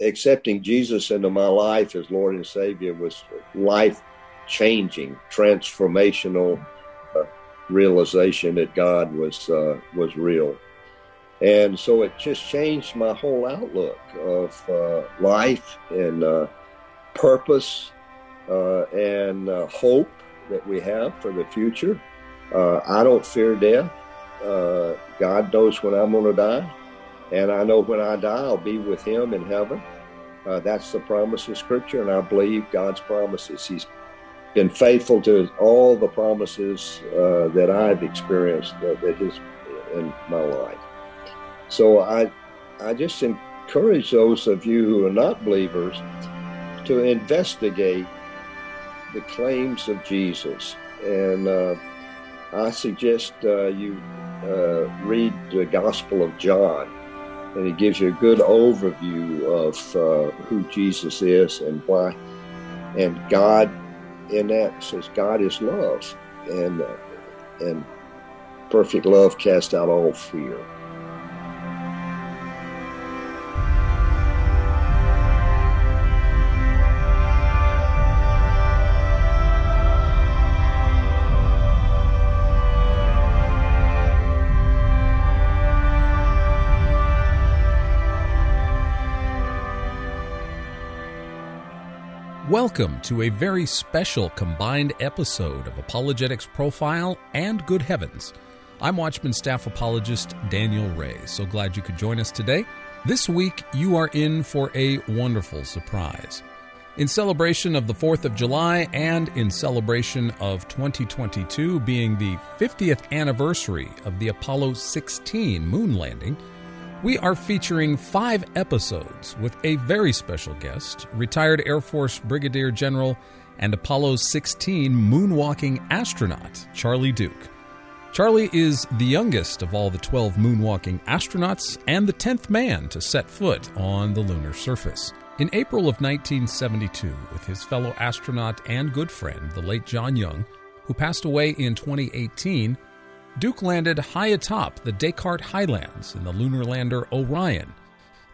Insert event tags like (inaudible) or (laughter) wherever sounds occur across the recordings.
accepting Jesus into my life as Lord and Savior was life changing, transformational uh, realization that God was uh, was real. And so it just changed my whole outlook of uh, life and uh, purpose uh, and uh, hope that we have for the future. I don't fear death. God knows when I'm going to die. And I know when I die, I'll be with him in heaven. Uh, that's the promise of Scripture, and I believe God's promises. He's been faithful to all the promises uh, that I've experienced that, that is in my life. So I, I just encourage those of you who are not believers to investigate the claims of Jesus, and uh, I suggest uh, you uh, read the Gospel of John and it gives you a good overview of uh, who Jesus is and why. And God, in that, says God is love, and uh, and perfect love casts out all fear. Welcome to a very special combined episode of Apologetics Profile and Good Heavens. I'm Watchman Staff Apologist Daniel Ray. So glad you could join us today. This week, you are in for a wonderful surprise. In celebration of the 4th of July and in celebration of 2022 being the 50th anniversary of the Apollo 16 moon landing, we are featuring five episodes with a very special guest, retired Air Force Brigadier General and Apollo 16 moonwalking astronaut, Charlie Duke. Charlie is the youngest of all the 12 moonwalking astronauts and the 10th man to set foot on the lunar surface. In April of 1972, with his fellow astronaut and good friend, the late John Young, who passed away in 2018, Duke landed high atop the Descartes Highlands in the lunar lander Orion.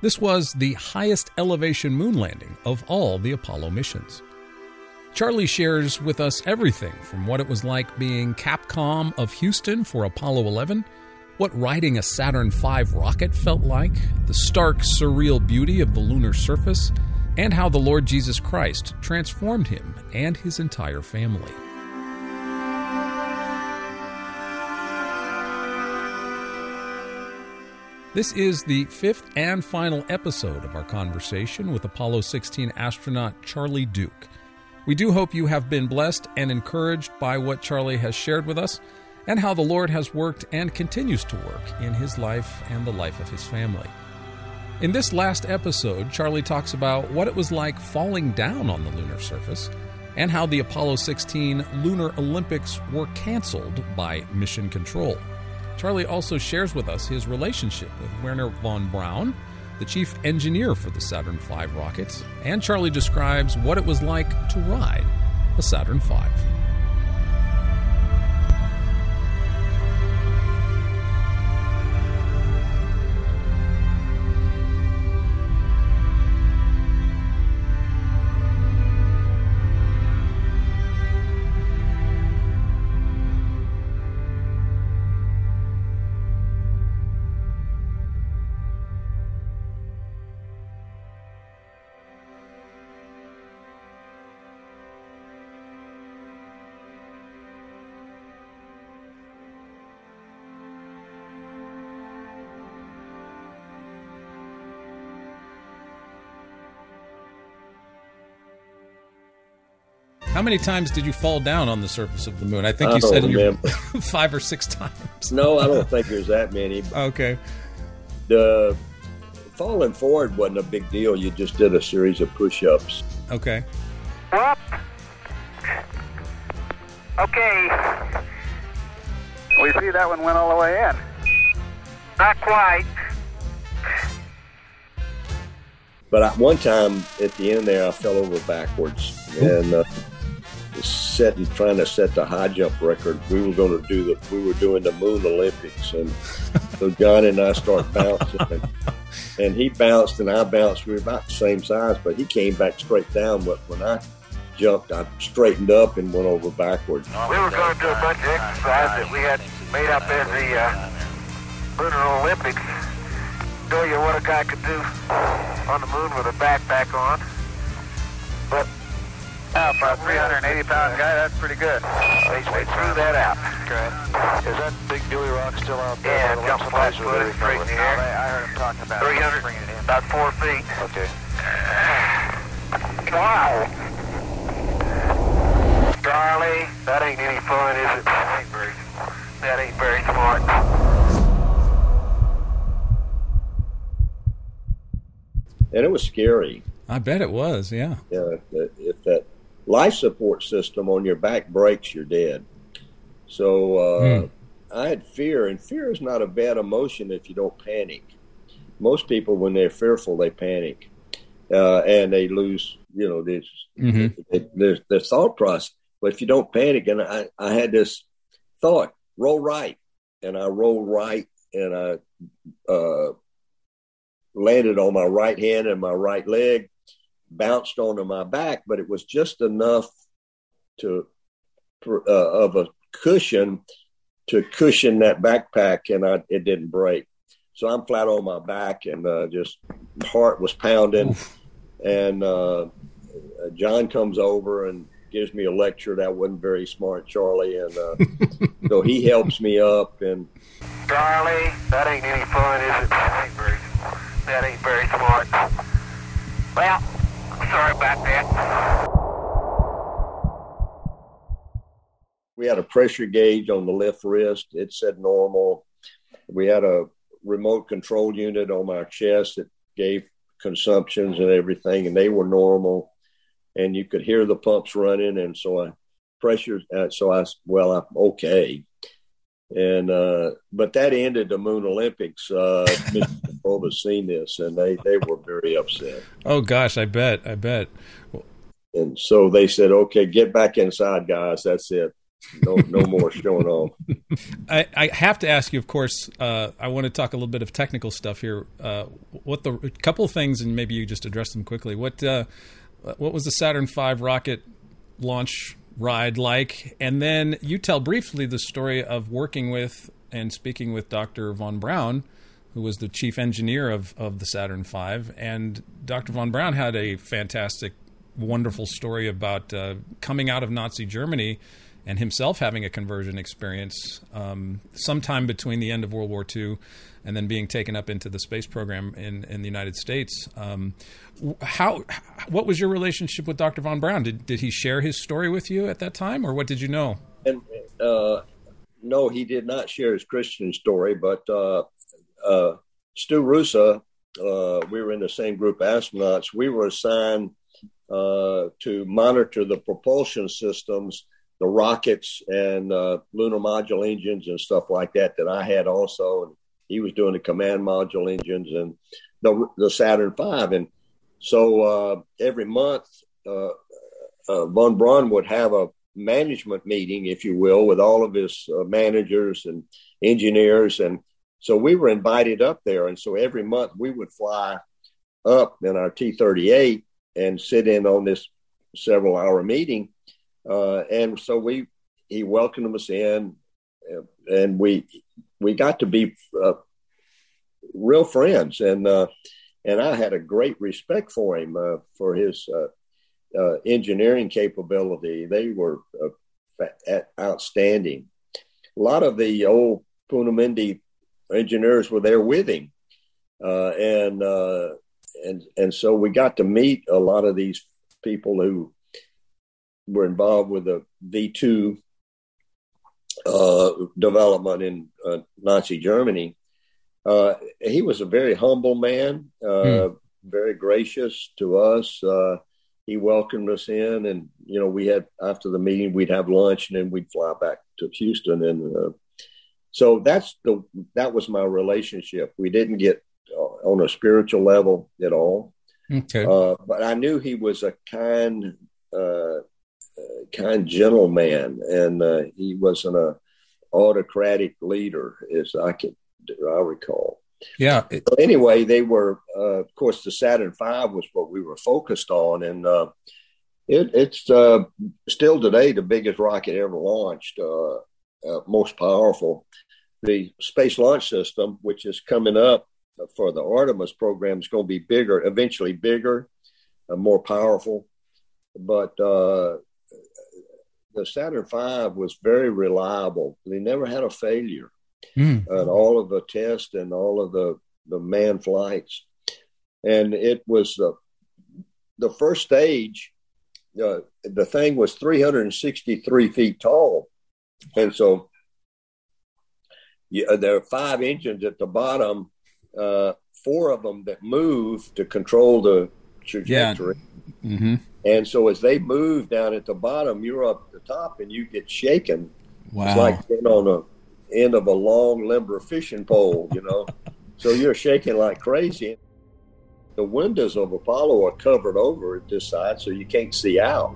This was the highest elevation moon landing of all the Apollo missions. Charlie shares with us everything from what it was like being Capcom of Houston for Apollo 11, what riding a Saturn V rocket felt like, the stark, surreal beauty of the lunar surface, and how the Lord Jesus Christ transformed him and his entire family. This is the fifth and final episode of our conversation with Apollo 16 astronaut Charlie Duke. We do hope you have been blessed and encouraged by what Charlie has shared with us and how the Lord has worked and continues to work in his life and the life of his family. In this last episode, Charlie talks about what it was like falling down on the lunar surface and how the Apollo 16 Lunar Olympics were canceled by Mission Control. Charlie also shares with us his relationship with Wernher von Braun, the chief engineer for the Saturn V rockets, and Charlie describes what it was like to ride a Saturn V. How many times did you fall down on the surface of the moon? I think you said you (laughs) five or six times. no, I don't think there's that many. Okay. The falling forward wasn't a big deal. You just did a series of push-ups. Okay. Okay. We see that one went all the way in. Not quite. But I, one time at the end there, I fell over backwards, and uh, setting trying to set the high jump record. We were going to do the we were doing the Moon Olympics, and (laughs) so John and I start bouncing. And and he bounced and I bounced. We were about the same size, but he came back straight down. But when I jumped, I straightened up and went over backwards. We were going to do a bunch of exercise that we had made up as the uh, Lunar Olympics. Show you what a guy could do on the moon with a backpack on. But uh, for a 380 pound guy, that's pretty good. They, they threw that out. Okay. Is that big Dewey Rock still out there? Yeah, by the jump flat side, or where footed straight in the air. I heard him talking about 300, it about four feet. Okay. Wow. Charlie, that ain't any fun, is it? That ain't very, that ain't very smart. And it was scary. I bet it was. Yeah. Yeah, if, if that life support system on your back breaks, you're dead. So uh, Hmm. I had fear, and fear is not a bad emotion if you don't panic. Most people, when they're fearful, they panic uh, and they lose, you know, this Mhm. their, their thought process. But if you don't panic, and I, I had this thought, roll right, and I rolled right, and I uh, landed on my right hand and my right leg, bounced onto my back, but it was just enough to uh, of a cushion to cushion that backpack, and I, it didn't break. So I'm flat on my back, and uh, just my heart was pounding, and uh, John comes over and gives me a lecture. That wasn't very smart, Charlie, and uh, (laughs) so he helps me up, and Charlie, that ain't any fun, is it? That ain't very, that ain't very smart. Well, sorry about that. we had a pressure gauge on the left wrist. It said normal. We had a remote control unit on my chest that gave consumptions and everything, and they were normal. And you could hear the pumps running, and so I pressure. Uh, so I well, I'm okay. And uh, but that ended the Moon Olympics. Uh, (laughs) Bob has seen this, and they they were very upset. Oh gosh, I bet. I bet. And so they said, "Okay, get back inside, guys. That's it. No, no more showing off." (laughs) I, I have to ask you, of course. Uh, I want to talk a little bit of technical stuff here. Uh, what the a couple of things, and maybe you just address them quickly. What uh, what was the Saturn V rocket launch ride like? And then you tell briefly the story of working with and speaking with Dr. von Braun, who was the chief engineer of of the Saturn V. And Dr. von Braun had a fantastic, wonderful story about uh, coming out of Nazi Germany and himself having a conversion experience um, sometime between the end of World War II and then being taken up into the space program in, in the United States. Um, how what was your relationship with Dr. von Braun? Did did he share his story with you at that time, or what did you know? And uh, no, he did not share his Christian story, but uh, uh, Stu Roosa, uh, we were in the same group astronauts. We were assigned uh, to monitor the propulsion systems, the rockets and uh, lunar module engines and stuff like that that I had also. And he was doing the command module engines and the, the Saturn V. And so uh, every month, uh, Von Braun would have a management meeting, if you will, with all of his managers and engineers. And so we were invited up there. And so every month we would fly up in our T 38 and sit in on this several hour meeting. Uh, and so we, he welcomed us in uh, and we, we got to be uh, real friends. And, uh, and I had a great respect for him, uh, for his, uh, engineering capability. They were outstanding. A lot of the old Peenemünde engineers were there with him, uh, and uh, and and so we got to meet a lot of these people who were involved with the V two uh, development in uh, Nazi Germany. Uh, he was a very humble man, mm. very gracious to us. he welcomed us in, and you know we had after the meeting we'd have lunch, and then we'd fly back to Houston, and so that's the that was my relationship. We didn't get on a spiritual level at all, okay. uh, but I knew he was a kind, uh, kind gentleman, and uh, he wasn't a autocratic leader, as I could I recall. Yeah. So anyway, they were, uh, of course, the Saturn V was what we were focused on, and uh, it, it's uh, still today the biggest rocket ever launched, uh, uh, most powerful. The Space Launch System, which is coming up for the Artemis program, is going to be bigger, eventually bigger, more powerful. But the Saturn V was very reliable. They never had a failure mm. all of the tests and all of the the manned flights, and it was the the first stage. Uh, the thing was 363 feet tall, and so yeah, there are five engines at the bottom. Uh, four of them that move to control the trajectory. Yeah. Mm-hmm. And so as they move down at the bottom, you're up at the top and you get shaken. Wow. It's like being on a end of a long limber fishing pole, you know. (laughs) so you're shaking like crazy. The windows of Apollo are covered over at this side, so you can't see out.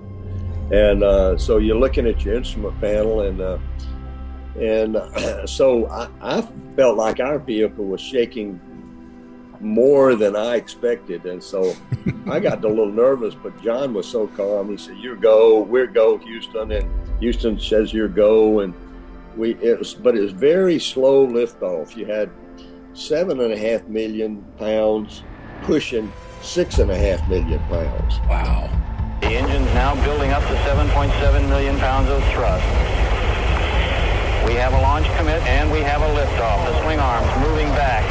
And uh, so you're looking at your instrument panel, and uh, and (clears throat) so I, I felt like our vehicle was shaking more than I expected, and so (laughs) I got a little nervous. But John was so calm. He said, "You go, we're go, Houston," and Houston says, "You go," and we it was, but it was very slow liftoff. You had seven and a half million pounds pushing six and a half million pounds. Wow. The engine's now building up to 7.7 million pounds of thrust. We have a launch commit and we have a liftoff. The swing arms moving back.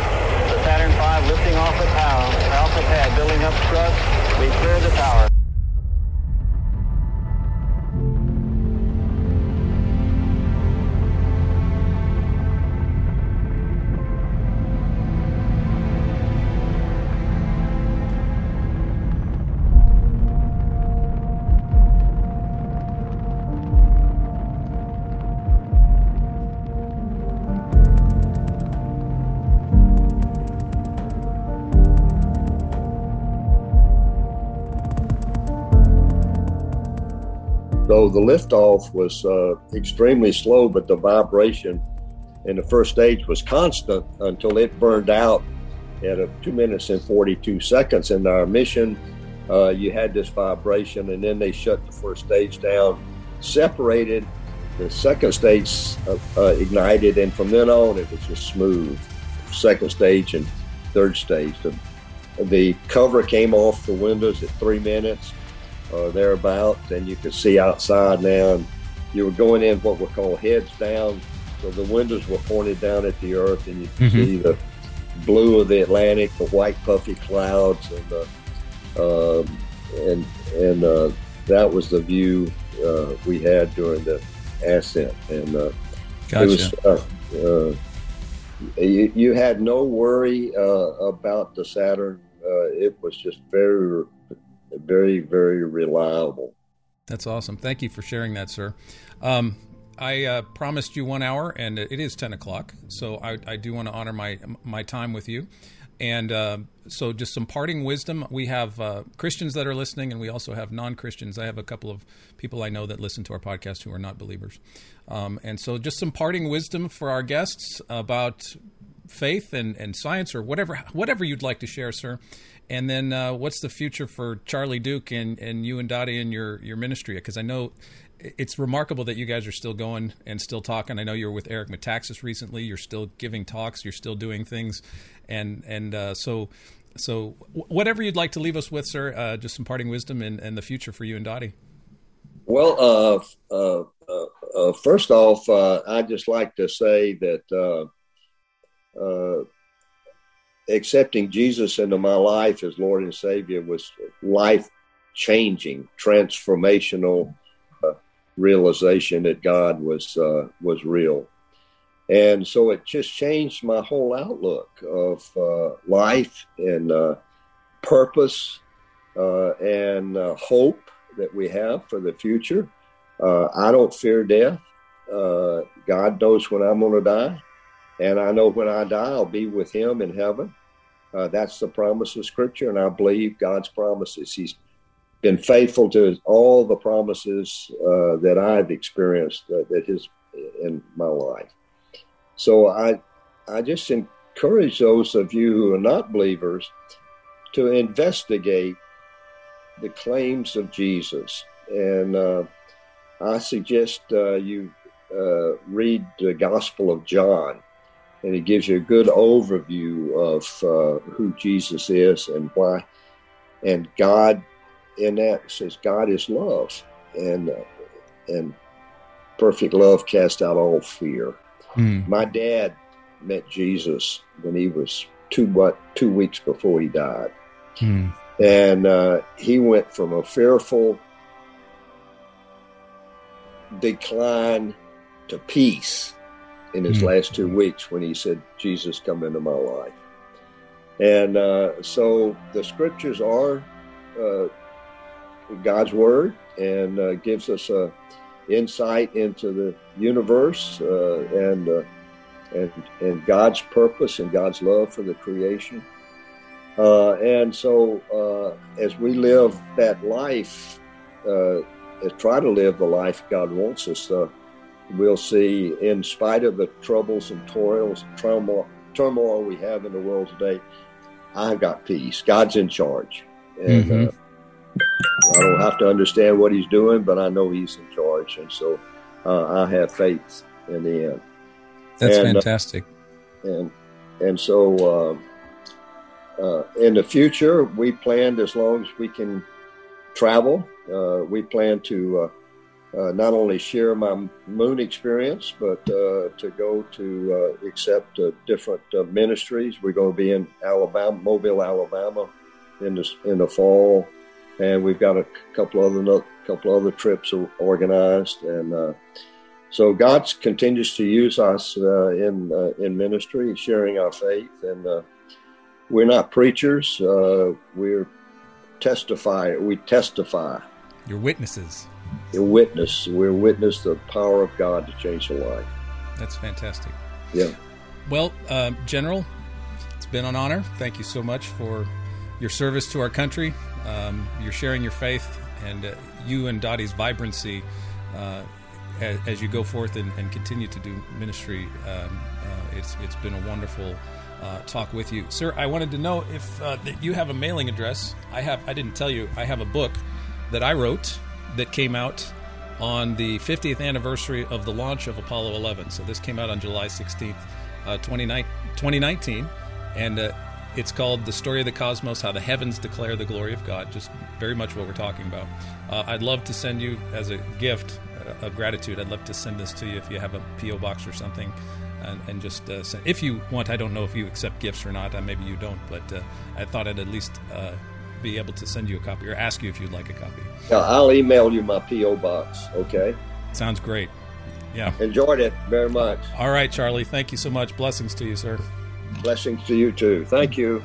The Saturn V lifting off the power. Alpha pad building up thrust. We cleared the tower. So the liftoff was uh, extremely slow, but the vibration in the first stage was constant until it burned out at a two minutes and 42 seconds. In our mission, uh, you had this vibration, and then they shut the first stage down, separated. The second stage uh, uh ignited, and from then on, it was just smooth. Second stage and third stage. The, the cover came off the windows at three minutes or thereabouts, and you could see outside now. And you were going in what we call heads down, so the windows were pointed down at the earth, and you could mm-hmm. see the blue of the Atlantic, the white puffy clouds, and the um, and and uh, that was the view uh, we had during the ascent, and uh, gotcha. it was. Uh, uh, you, you, had no worry uh, about the Saturn. it was just very very, very reliable. That's awesome. Thank you for sharing that, sir. Um, I uh, promised you one hour, and it is ten o'clock. So I, I do want to honor my my time with you. And uh, so, just some parting wisdom. We have uh, Christians that are listening, and we also have non Christians. I have a couple of people I know that listen to our podcast who are not believers. Um, and so, just some parting wisdom for our guests about faith and, and science, or whatever whatever you'd like to share, sir. And then, uh, what's the future for Charlie Duke and, and you and Dottie and your your ministry? Because I know it's remarkable that you guys are still going and still talking. I know you're with Eric Metaxas recently. You're still giving talks. You're still doing things, and and uh, so so whatever you'd like to leave us with, sir. Uh, just some parting wisdom and, and the future for you and Dottie. Well, uh, uh, uh, uh first off, I'd just like to say that accepting Jesus into my life as Lord and Savior was life changing, transformational uh, realization that God was uh, was real, and so it just changed my whole outlook of uh, life and uh, purpose uh, and uh, hope that we have for the future. I don't fear death. God knows when I'm going to die. And I know when I die, I'll be with him in heaven. Uh, that's the promise of Scripture, and I believe God's promises. He's been faithful to all the promises uh, that I've experienced uh, that His in my life. So I, I just encourage those of you who are not believers to investigate the claims of Jesus. And uh, I suggest uh, you uh, read the Gospel of John, and it gives you a good overview of uh, who Jesus is and why. And God, in that, says God is love, and uh, and perfect love casts out all fear. Mm. My dad met Jesus when he was two what two weeks before he died, mm. and uh, he went from a fearful decline to peace in his mm. last two weeks when he said, "Jesus, come into my life." And uh, so the scriptures are uh, God's word and uh, gives us a insight into the universe uh, and uh, and and God's purpose and God's love for the creation. Uh, and so, uh, as we live that life, uh, try to live the life God wants us, uh, we'll see, in spite of the troubles and toils, turmoil, turmoil we have in the world today, I've got peace. God's in charge, and mm-hmm. I don't have to understand what He's doing, but I know He's in charge, and so uh, I have faith in the end. That's and, uh, fantastic. Uh, and and so uh, uh, in the future, we planned as long as we can travel. Uh, we plan to uh, not only share my moon experience, but to go to accept different ministries. We're going to be in Alabama, Mobile, Alabama, in the in the fall, and we've got a couple other couple other trips organized and so God continues to use us uh, in uh, in ministry, sharing our faith, and uh, we're not preachers. Uh, we're testify. We testify. You're witnesses. You're witness. We're witness the power of God to change a life. That's fantastic. Yeah. Well, uh, General, it's been an honor. Thank you so much for your service to our country. Um, you're sharing your faith, and uh, you and Dottie's vibrancy as, as you go forth and, and, continue to do ministry. Um, uh, it's it's been a wonderful uh, talk with you, sir. I wanted to know if uh, that you have a mailing address. I have. I didn't tell you. I have a book that I wrote that came out on the 50th anniversary of the launch of Apollo 11. So this came out on July 16th, uh, 2019, and uh, it's called The Story of the Cosmos How the Heavens Declare the Glory of God, just very much what we're talking about. Uh, I'd love to send you as a gift of gratitude. I'd love to send this to you if you have a PO box or something, and, and just uh, send, if you want. I don't know if you accept gifts or not. Uh, maybe you don't, but uh, I thought I'd at least uh, be able to send you a copy or ask you if you'd like a copy. Yeah, I'll email you my PO box. Okay. Sounds great. Yeah. Enjoyed it very much. All right, Charlie. Thank you so much. Blessings to you, sir. Blessings to you too. Thank you.